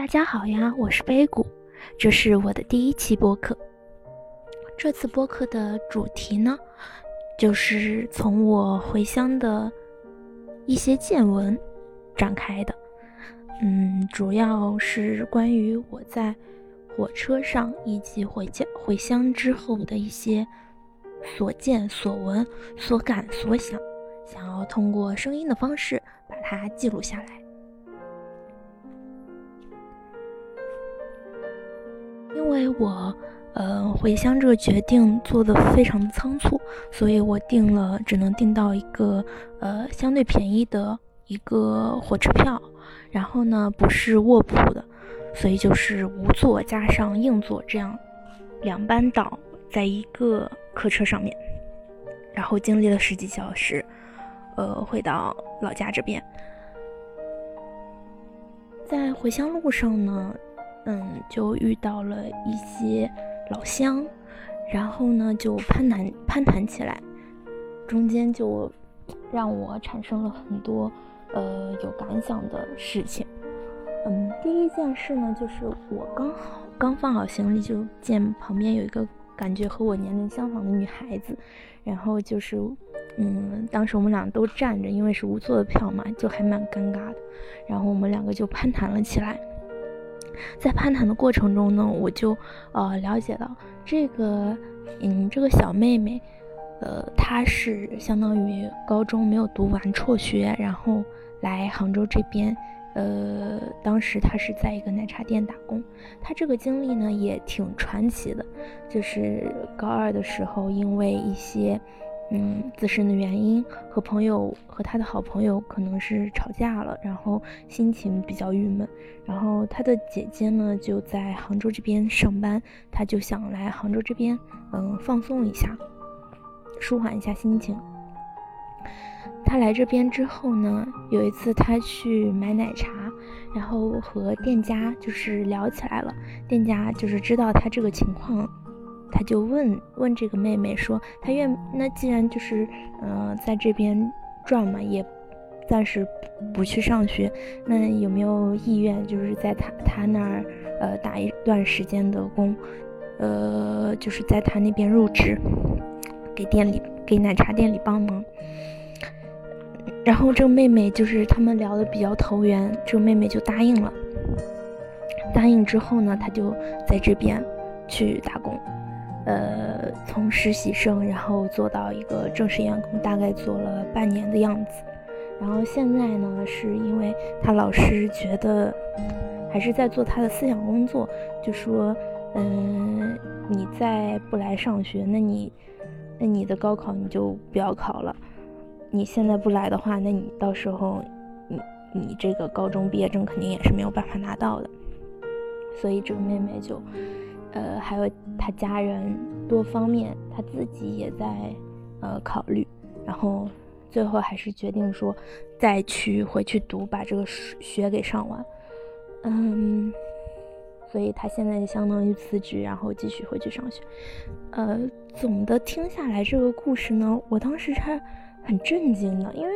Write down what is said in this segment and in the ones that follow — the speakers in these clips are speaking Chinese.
大家好呀，我是杯谷，这是我的第一期播客。这次播客的主题呢，就是从我回乡的一些见闻展开的。嗯，主要是关于我在火车上以及回家回乡之后的一些所见所闻、所感所想，想要通过声音的方式把它记录下来。因为我，呃，回乡这个决定做的非常的仓促，所以我订了只能订到一个呃相对便宜的一个火车票，然后呢不是卧铺的，所以就是无座加上硬座这样两班倒在一个客车上面，然后经历了十几小时，呃，回到老家这边，在回乡路上呢。嗯，就遇到了一些老乡，然后呢就攀谈攀谈起来，中间就让我产生了很多呃有感想的事情。嗯，第一件事呢，就是我刚好刚放好行李，就见旁边有一个感觉和我年龄相仿的女孩子，然后就是嗯，当时我们俩都站着，因为是无座的票嘛，就还蛮尴尬的。然后我们两个就攀谈了起来。在攀谈的过程中呢，我就呃了解到这个嗯这个小妹妹，呃她是相当于高中没有读完辍学，然后来杭州这边，呃当时她是在一个奶茶店打工，她这个经历呢也挺传奇的，就是高二的时候因为一些。嗯，自身的原因和朋友和他的好朋友可能是吵架了，然后心情比较郁闷。然后他的姐姐呢就在杭州这边上班，他就想来杭州这边，嗯，放松一下，舒缓一下心情。他来这边之后呢，有一次他去买奶茶，然后和店家就是聊起来了，店家就是知道他这个情况。他就问问这个妹妹说：“她愿那既然就是嗯在这边转嘛，也暂时不去上学，那有没有意愿就是在他他那儿呃打一段时间的工，呃就是在他那边入职，给店里给奶茶店里帮忙。然后这个妹妹就是他们聊的比较投缘，这个妹妹就答应了。答应之后呢，她就在这边去打工。”呃，从实习生，然后做到一个正式员工，大概做了半年的样子。然后现在呢，是因为他老师觉得还是在做他的思想工作，就说，嗯，你再不来上学，那你，那你的高考你就不要考了。你现在不来的话，那你到时候，你你这个高中毕业证肯定也是没有办法拿到的。所以这个妹妹就。呃，还有他家人多方面，他自己也在呃考虑，然后最后还是决定说再去回去读，把这个学给上完。嗯，所以他现在就相当于辞职，然后继续回去上学。呃，总的听下来这个故事呢，我当时还很震惊的，因为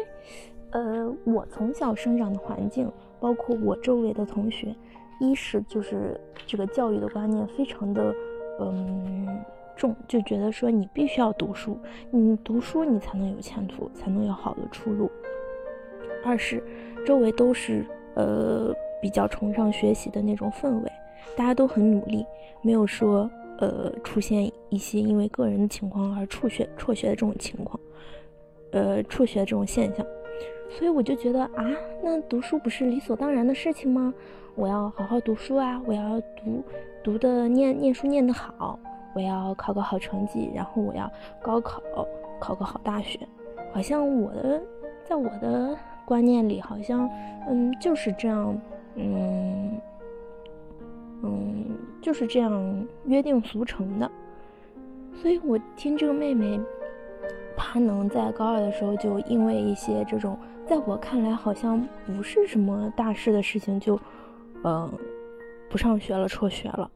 呃，我从小生长的环境，包括我周围的同学。一是就是这个教育的观念非常的，嗯重，就觉得说你必须要读书，你读书你才能有前途，才能有好的出路。二是周围都是呃比较崇尚学习的那种氛围，大家都很努力，没有说呃出现一些因为个人的情况而辍学辍学的这种情况，呃辍学的这种现象。所以我就觉得啊，那读书不是理所当然的事情吗？我要好好读书啊！我要读读的念念书念得好，我要考个好成绩，然后我要高考考个好大学。好像我的在我的观念里，好像嗯就是这样，嗯嗯就是这样约定俗成的。所以我听这个妹妹，他能在高二的时候就因为一些这种。在我看来，好像不是什么大事的事情，就，嗯，不上学了，辍学了，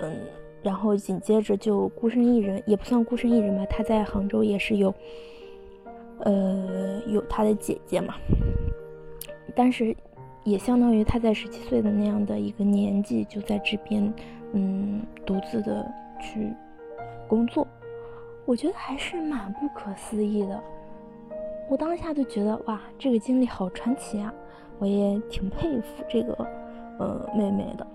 嗯，然后紧接着就孤身一人，也不算孤身一人吧，他在杭州也是有，呃，有他的姐姐嘛，但是也相当于他在十七岁的那样的一个年纪，就在这边，嗯，独自的去工作，我觉得还是蛮不可思议的。我当下就觉得哇，这个经历好传奇啊！我也挺佩服这个呃妹妹的，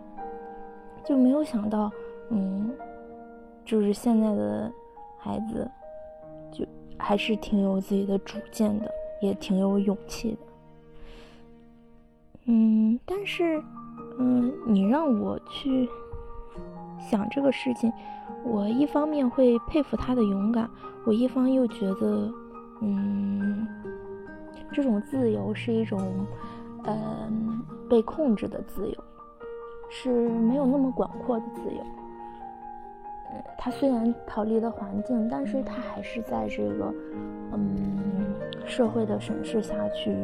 就没有想到，嗯，就是现在的孩子，就还是挺有自己的主见的，也挺有勇气的。嗯，但是，嗯，你让我去想这个事情，我一方面会佩服他的勇敢，我一方又觉得。嗯，这种自由是一种，嗯，被控制的自由，是没有那么广阔的自由。他虽然逃离了环境，但是他还是在这个，嗯，社会的审视下去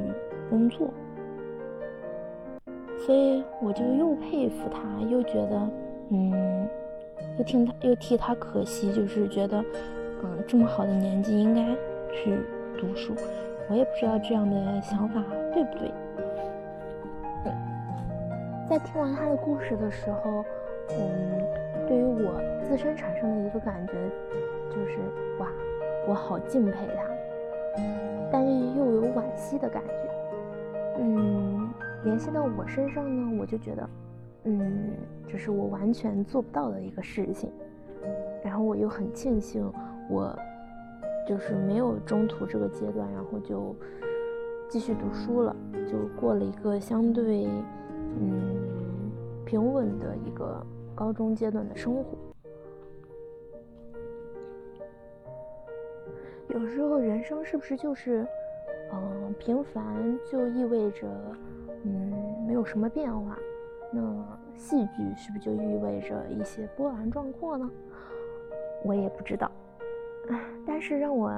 工作。所以我就又佩服他，又觉得，嗯，又听他，又替他可惜，就是觉得，嗯，这么好的年纪应该。去读书，我也不知道这样的想法对不对。在听完他的故事的时候，嗯，对于我自身产生的一个感觉就是，哇，我好敬佩他，但是又有惋惜的感觉。嗯，联系到我身上呢，我就觉得，嗯，这是我完全做不到的一个事情。然后我又很庆幸我。就是没有中途这个阶段，然后就继续读书了，就过了一个相对嗯平稳的一个高中阶段的生活。有时候人生是不是就是嗯平凡就意味着嗯没有什么变化？那戏剧是不是就意味着一些波澜壮阔呢？我也不知道。但是让我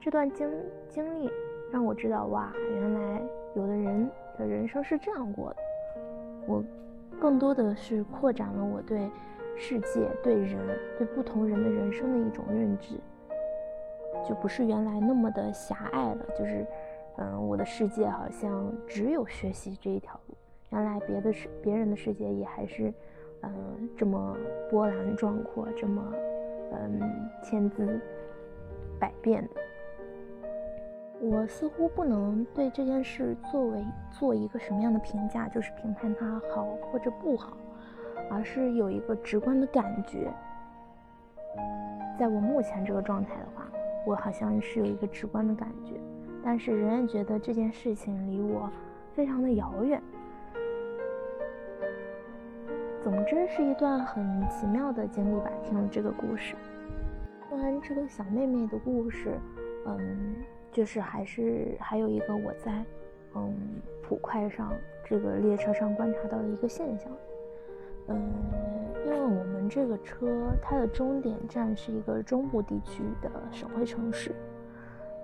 这段经经历让我知道，哇，原来有的人的人生是这样过的。我更多的是扩展了我对世界、对人、对不同人的人生的一种认知，就不是原来那么的狭隘了。就是，嗯，我的世界好像只有学习这一条路。原来别的世别人的世界也还是，嗯，这么波澜壮阔，这么，嗯，千姿。百变的，我似乎不能对这件事作为做一个什么样的评价，就是评判它好或者不好，而是有一个直观的感觉。在我目前这个状态的话，我好像是有一个直观的感觉，但是仍然觉得这件事情离我非常的遥远。总之是一段很奇妙的经历吧，听了这个故事。听完这个小妹妹的故事，嗯，就是还是还有一个我在，嗯，普快上这个列车上观察到的一个现象，嗯，因为我们这个车它的终点站是一个中部地区的省会城市，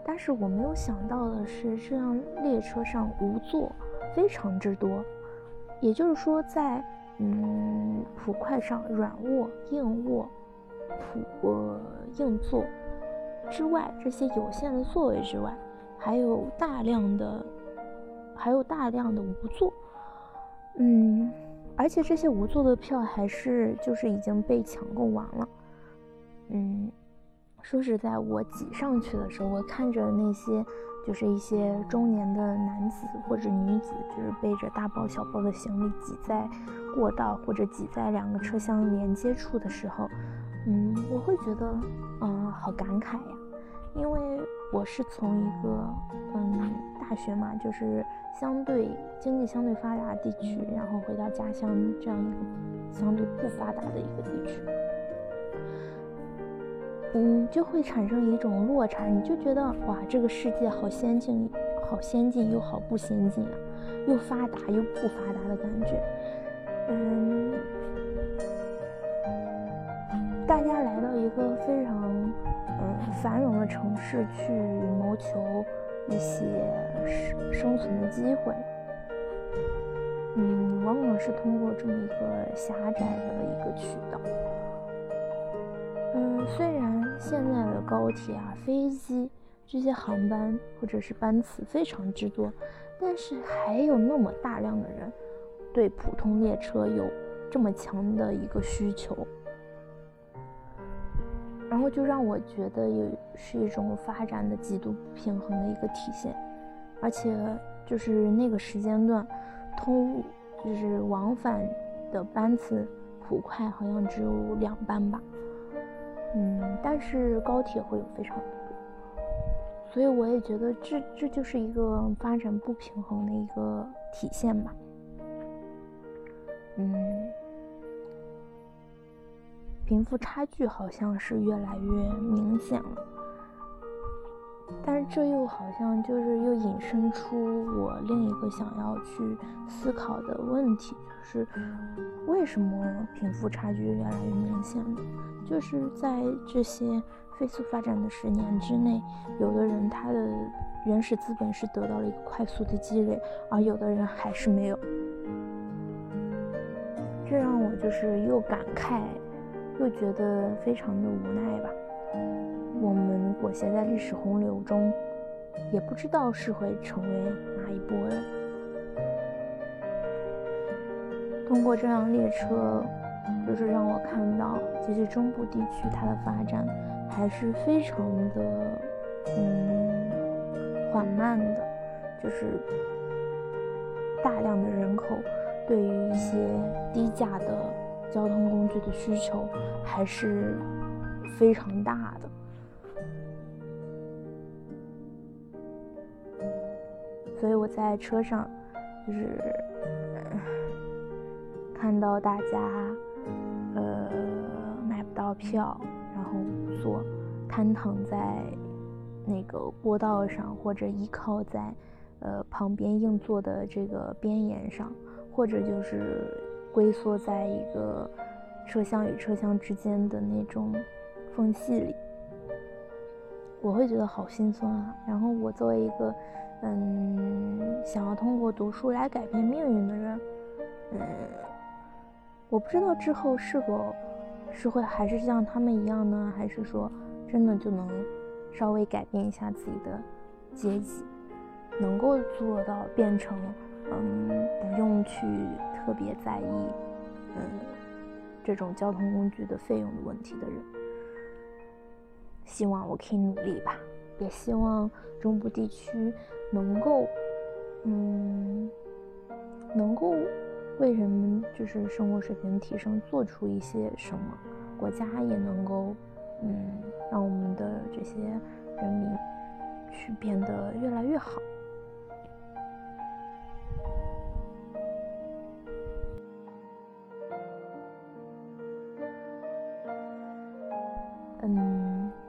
但是我没有想到的是，这辆列车上无座非常之多，也就是说，在嗯普快上软卧、硬卧。普呃硬座之外，这些有限的座位之外，还有大量的，还有大量的无座，嗯，而且这些无座的票还是就是已经被抢购完了，嗯，说实在，我挤上去的时候，我看着那些就是一些中年的男子或者女子，就是背着大包小包的行李挤在过道或者挤在两个车厢连接处的时候。嗯，我会觉得，嗯，好感慨呀，因为我是从一个，嗯，大学嘛，就是相对经济相对发达的地区，然后回到家乡这样一个相对不发达的一个地区，嗯，就会产生一种落差，你就觉得哇，这个世界好先进，好先进又好不先进啊，又发达又不发达的感觉，嗯。大家来到一个非常嗯繁荣的城市去谋求一些生生存的机会，嗯，往往是通过这么一个狭窄的一个渠道。虽然现在的高铁啊、飞机这些航班或者是班次非常之多，但是还有那么大量的人对普通列车有这么强的一个需求，然后就让我觉得有是一种发展的极度不平衡的一个体现，而且就是那个时间段通就是往返的班次普快好像只有两班吧，嗯，但是高铁会有非常多。所以我也觉得这这就是一个发展不平衡的一个体现吧。嗯，贫富差距好像是越来越明显了，但是这又好像就是又引申出我另一个想要去思考的问题，就是为什么贫富差距越来越明显呢？就是在这些。飞速发展的十年之内，有的人他的原始资本是得到了一个快速的积累，而有的人还是没有。这让我就是又感慨，又觉得非常的无奈吧。我们裹挟在历史洪流中，也不知道是会成为哪一波人。通过这辆列车，就是让我看到，其实中部地区它的发展。还是非常的，嗯，缓慢的，就是大量的人口对于一些低价的交通工具的需求还是非常大的，所以我在车上就是看到大家呃买不到票。然后坐，瘫躺在那个过道上，或者依靠在呃旁边硬座的这个边沿上，或者就是龟缩在一个车厢与车厢之间的那种缝隙里，我会觉得好心酸啊。然后我作为一个嗯想要通过读书来改变命运的人，嗯，我不知道之后是否。是会还是像他们一样呢？还是说真的就能稍微改变一下自己的阶级，能够做到变成嗯不用去特别在意嗯这种交通工具的费用的问题的人？希望我可以努力吧，也希望中部地区能够嗯能够。为人们就是生活水平提升做出一些什么，国家也能够，嗯，让我们的这些人民去变得越来越好。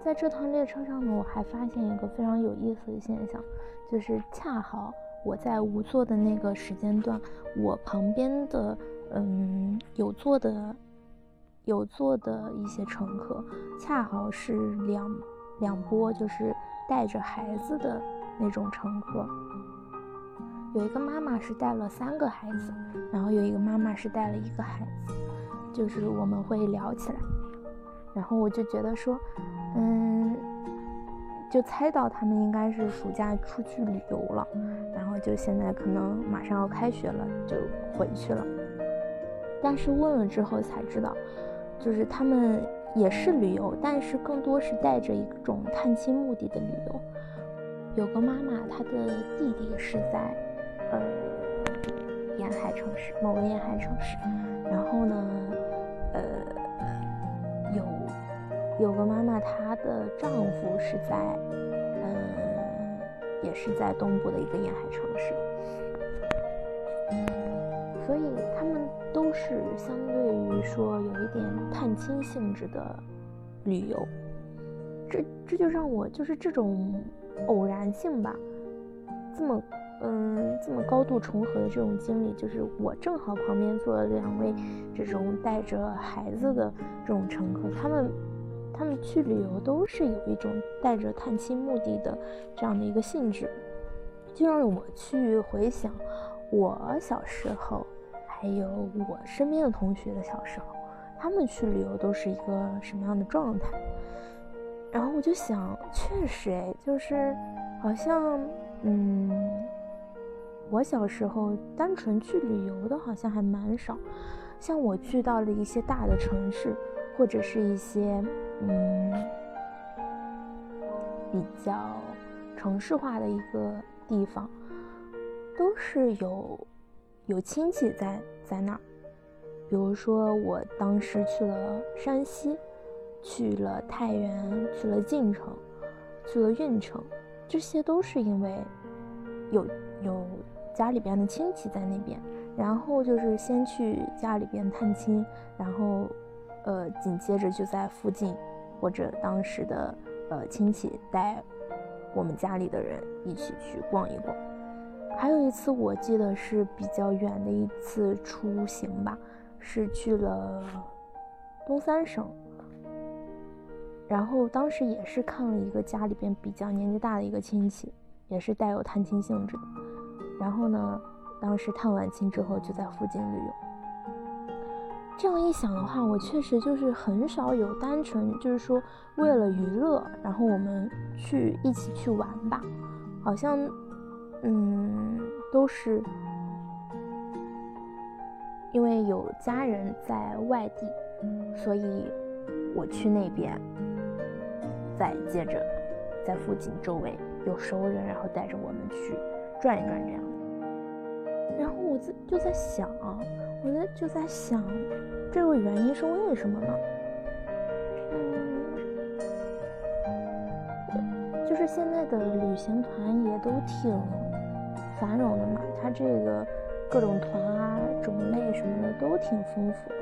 在这趟列车上呢，我还发现一个非常有意思的现象，就是恰好。我在无座的那个时间段，我旁边的嗯有座的有座的一些乘客，恰好是两两波，就是带着孩子的那种乘客。有一个妈妈是带了三个孩子，然后有一个妈妈是带了一个孩子，就是我们会聊起来，然后我就觉得说，嗯。就猜到他们应该是暑假出去旅游了，然后就现在可能马上要开学了，就回去了。但是问了之后才知道，就是他们也是旅游，但是更多是带着一种探亲目的的旅游。有个妈妈，她的弟弟是在呃沿海城市，某个沿海城市，然后呢，呃。有个妈妈，她的丈夫是在，嗯，也是在东部的一个沿海城市，所以他们都是相对于说有一点探亲性质的旅游。这这就让我就是这种偶然性吧，这么嗯这么高度重合的这种经历，就是我正好旁边坐了两位这种带着孩子的这种乘客，他们。他们去旅游都是有一种带着探亲目的的这样的一个性质，就让我去回想我小时候，还有我身边的同学的小时候，他们去旅游都是一个什么样的状态。然后我就想，确实哎，就是好像，嗯，我小时候单纯去旅游的，好像还蛮少。像我去到了一些大的城市，或者是一些嗯比较城市化的一个地方，都是有有亲戚在在那儿。比如说，我当时去了山西，去了太原，去了晋城，去了运城，这些都是因为有有家里边的亲戚在那边。然后就是先去家里边探亲，然后，呃，紧接着就在附近，或者当时的呃亲戚带我们家里的人一起去逛一逛。还有一次我记得是比较远的一次出行吧，是去了东三省，然后当时也是看了一个家里边比较年纪大的一个亲戚，也是带有探亲性质的，然后呢。当时探完亲之后，就在附近旅游。这样一想的话，我确实就是很少有单纯就是说为了娱乐，然后我们去一起去玩吧。好像，嗯，都是因为有家人在外地，所以我去那边，再接着在附近周围有熟人，然后带着我们去转一转这样。然后我就就在想，我在就在想，这个原因是为什么呢？嗯，就是现在的旅行团也都挺繁荣的嘛，它这个各种团啊、种类什么的都挺丰富的。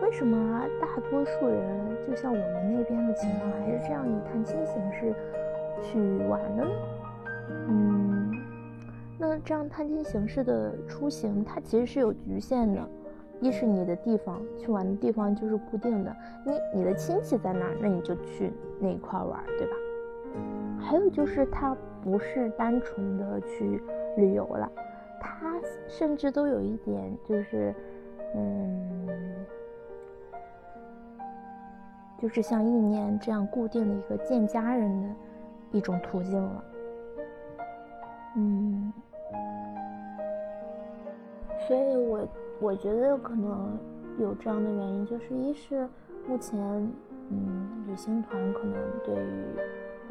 为什么大多数人就像我们那边的情况，还是这样以探亲形式去玩的呢？嗯。那这样探亲形式的出行，它其实是有局限的。一是你的地方去玩的地方就是固定的，你你的亲戚在哪儿，那你就去那一块玩，对吧？还有就是它不是单纯的去旅游了，它甚至都有一点就是，嗯，就是像一年这样固定的一个见家人的一种途径了，嗯。所以，我我觉得可能有这样的原因，就是一是目前，嗯，旅行团可能对于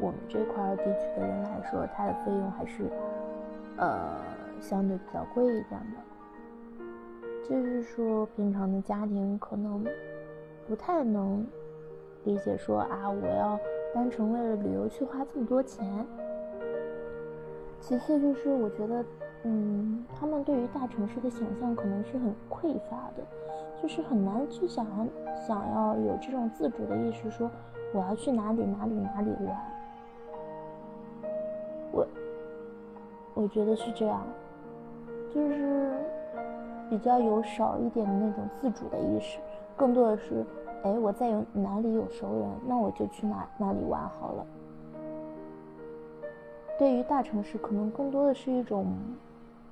我们这块地区的人来说，它的费用还是呃相对比较贵一点的。就是说，平常的家庭可能不太能理解说啊，我要单纯为了旅游去花这么多钱。其次就是，我觉得。嗯，他们对于大城市的想象可能是很匮乏的，就是很难去想想要有这种自主的意识，说我要去哪里哪里哪里玩。我我觉得是这样，就是比较有少一点的那种自主的意识，更多的是，哎，我在有哪里有熟人，那我就去哪哪里玩好了。对于大城市，可能更多的是一种。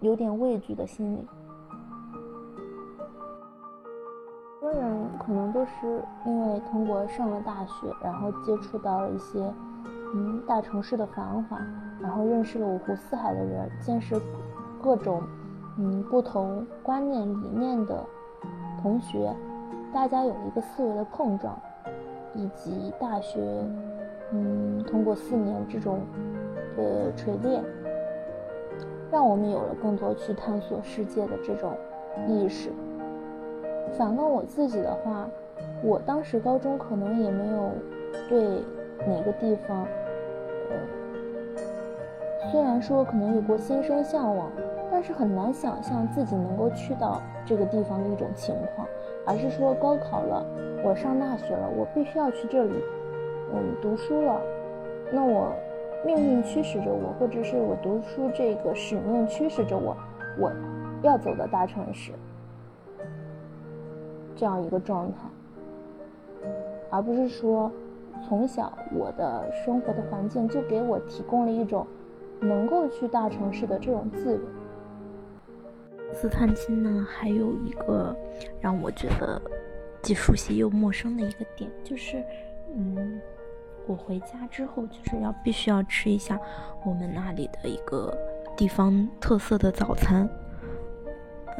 有点畏惧的心理，很多人可能都是因为通过上了大学，然后接触到了一些嗯大城市的繁华，然后认识了五湖四海的人，见识各种嗯不同观念理念的同学，大家有一个思维的碰撞，以及大学嗯通过四年这种呃锤炼。让我们有了更多去探索世界的这种意识。反观我自己的话，我当时高中可能也没有对哪个地方，呃，虽然说可能有过心生向往，但是很难想象自己能够去到这个地方的一种情况，而是说高考了，我上大学了，我必须要去这里，嗯，读书了，那我。命运驱使着我，或者是我读书这个使命驱使着我，我要走到大城市这样一个状态，而不是说从小我的生活的环境就给我提供了一种能够去大城市的这种自由。自探亲呢，还有一个让我觉得既熟悉又陌生的一个点，就是嗯。我回家之后，就是要必须要吃一下我们那里的一个地方特色的早餐。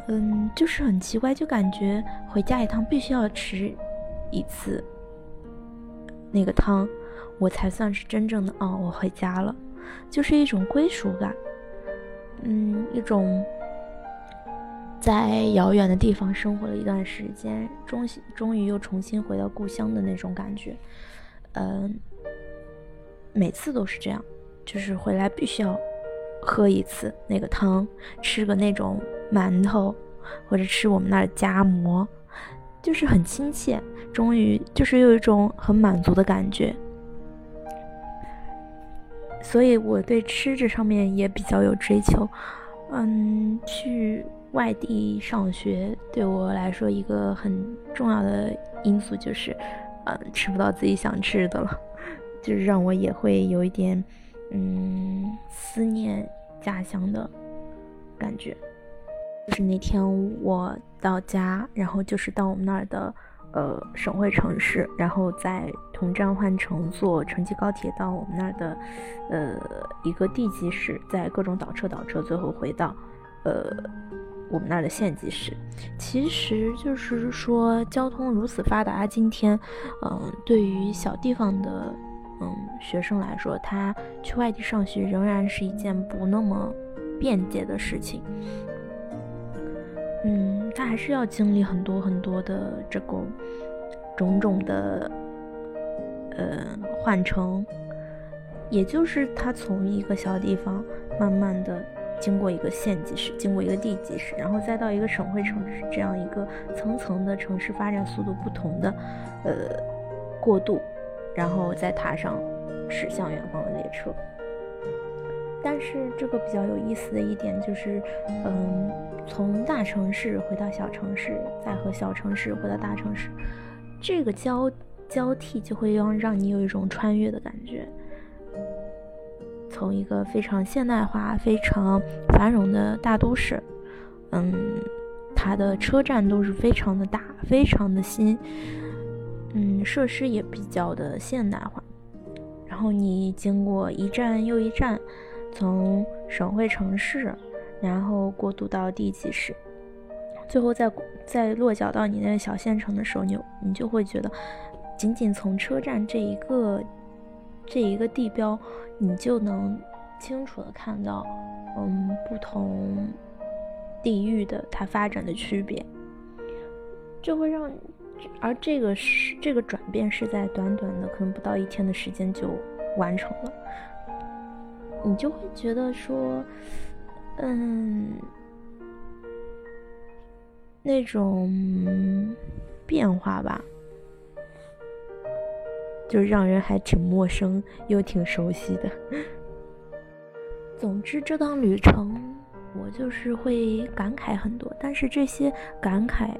嗯，就是很奇怪，就感觉回家一趟必须要吃一次那个汤，我才算是真正的哦，我回家了，就是一种归属感。嗯，一种在遥远的地方生活了一段时间，终终于又重新回到故乡的那种感觉。嗯，每次都是这样，就是回来必须要喝一次那个汤，吃个那种馒头，或者吃我们那儿夹馍，就是很亲切。终于就是有一种很满足的感觉，所以我对吃这上面也比较有追求。嗯，去外地上学对我来说一个很重要的因素就是。嗯，吃不到自己想吃的了，就是让我也会有一点，嗯，思念家乡的感觉。就是那天我到家，然后就是到我们那儿的呃省会城市，然后在同站换乘坐城际高铁到我们那儿的呃一个地级市，在各种倒车倒车，最后回到呃。我们那儿的县级市，其实就是说交通如此发达，今天，嗯，对于小地方的嗯学生来说，他去外地上学仍然是一件不那么便捷的事情。嗯，他还是要经历很多很多的这个种种的呃换乘，也就是他从一个小地方慢慢的。经过一个县级市，经过一个地级市，然后再到一个省会城市，这样一个层层的城市发展速度不同的，呃，过渡，然后再踏上驶向远方的列车。但是这个比较有意思的一点就是，嗯，从大城市回到小城市，再和小城市回到大城市，这个交交替就会让让你有一种穿越的感觉。从一个非常现代化、非常繁荣的大都市，嗯，它的车站都是非常的大、非常的新，嗯，设施也比较的现代化。然后你经过一站又一站，从省会城市，然后过渡到地级市，最后再再落脚到你那小县城的时候，你你就会觉得，仅仅从车站这一个。这一个地标，你就能清楚的看到，嗯，不同地域的它发展的区别，就会让，而这个是这个转变是在短短的可能不到一天的时间就完成了，你就会觉得说，嗯，那种变化吧。就让人还挺陌生又挺熟悉的。总之，这趟旅程我就是会感慨很多，但是这些感慨，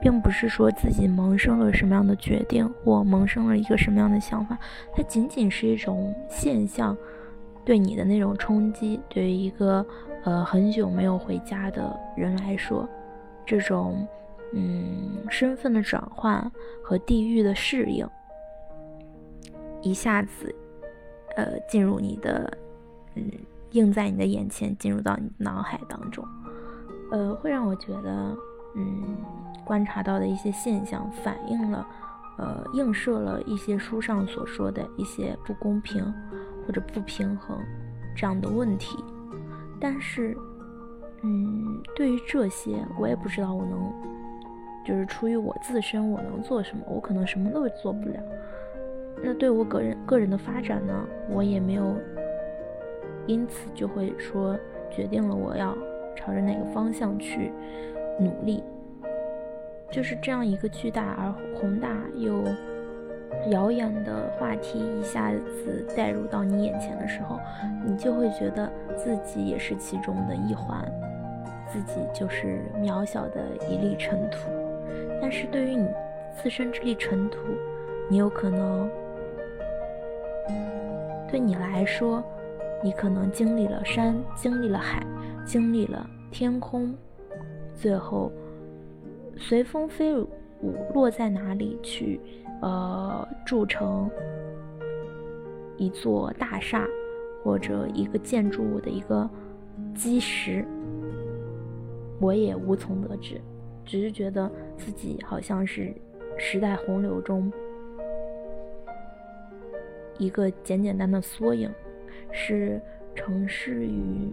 并不是说自己萌生了什么样的决定或萌生了一个什么样的想法，它仅仅是一种现象对你的那种冲击。对于一个呃很久没有回家的人来说，这种嗯身份的转换和地域的适应。一下子，呃，进入你的，嗯，映在你的眼前，进入到你脑海当中，呃，会让我觉得，嗯，观察到的一些现象，反映了，呃，映射了一些书上所说的一些不公平或者不平衡这样的问题。但是，嗯，对于这些，我也不知道我能，就是出于我自身，我能做什么？我可能什么都做不了。那对我个人个人的发展呢，我也没有因此就会说决定了我要朝着哪个方向去努力，就是这样一个巨大而宏大又遥远的话题一下子带入到你眼前的时候，你就会觉得自己也是其中的一环，自己就是渺小的一粒尘土。但是对于你自身这粒尘土，你有可能。对你来说，你可能经历了山，经历了海，经历了天空，最后随风飞舞，落在哪里去？呃，铸成一座大厦，或者一个建筑物的一个基石，我也无从得知，只是觉得自己好像是时代洪流中一个简简单的缩影，是城市与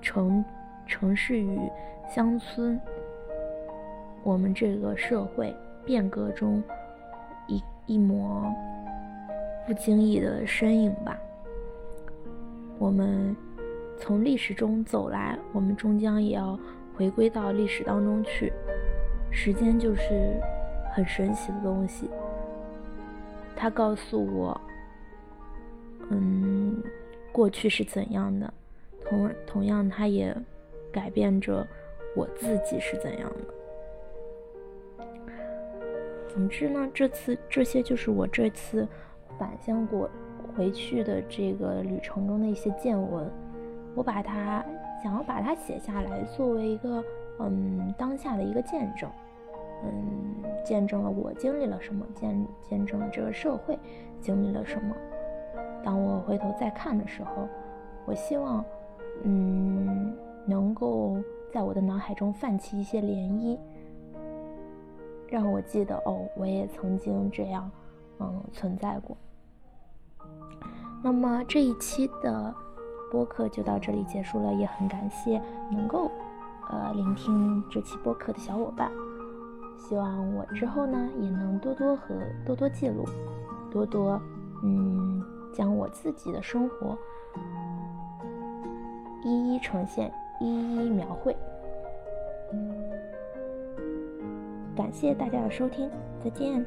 城城市与乡村，我们这个社会变革中一一抹。不经意的身影吧。我们从历史中走来，我们终将也要回归到历史当中去。时间就是很神奇的东西，它告诉我，嗯，过去是怎样的，同同样，它也改变着我自己是怎样的。总之呢，这次这些就是我这次。返乡过回去的这个旅程中的一些见闻，我把它想要把它写下来，作为一个嗯当下的一个见证，嗯，见证了我经历了什么，见见证了这个社会经历了什么。当我回头再看的时候，我希望嗯能够在我的脑海中泛起一些涟漪，让我记得哦，我也曾经这样嗯存在过。那么这一期的播客就到这里结束了，也很感谢能够呃聆听这期播客的小伙伴。希望我之后呢也能多多和多多记录，多多嗯将我自己的生活一一呈现，一一描绘。感谢大家的收听，再见。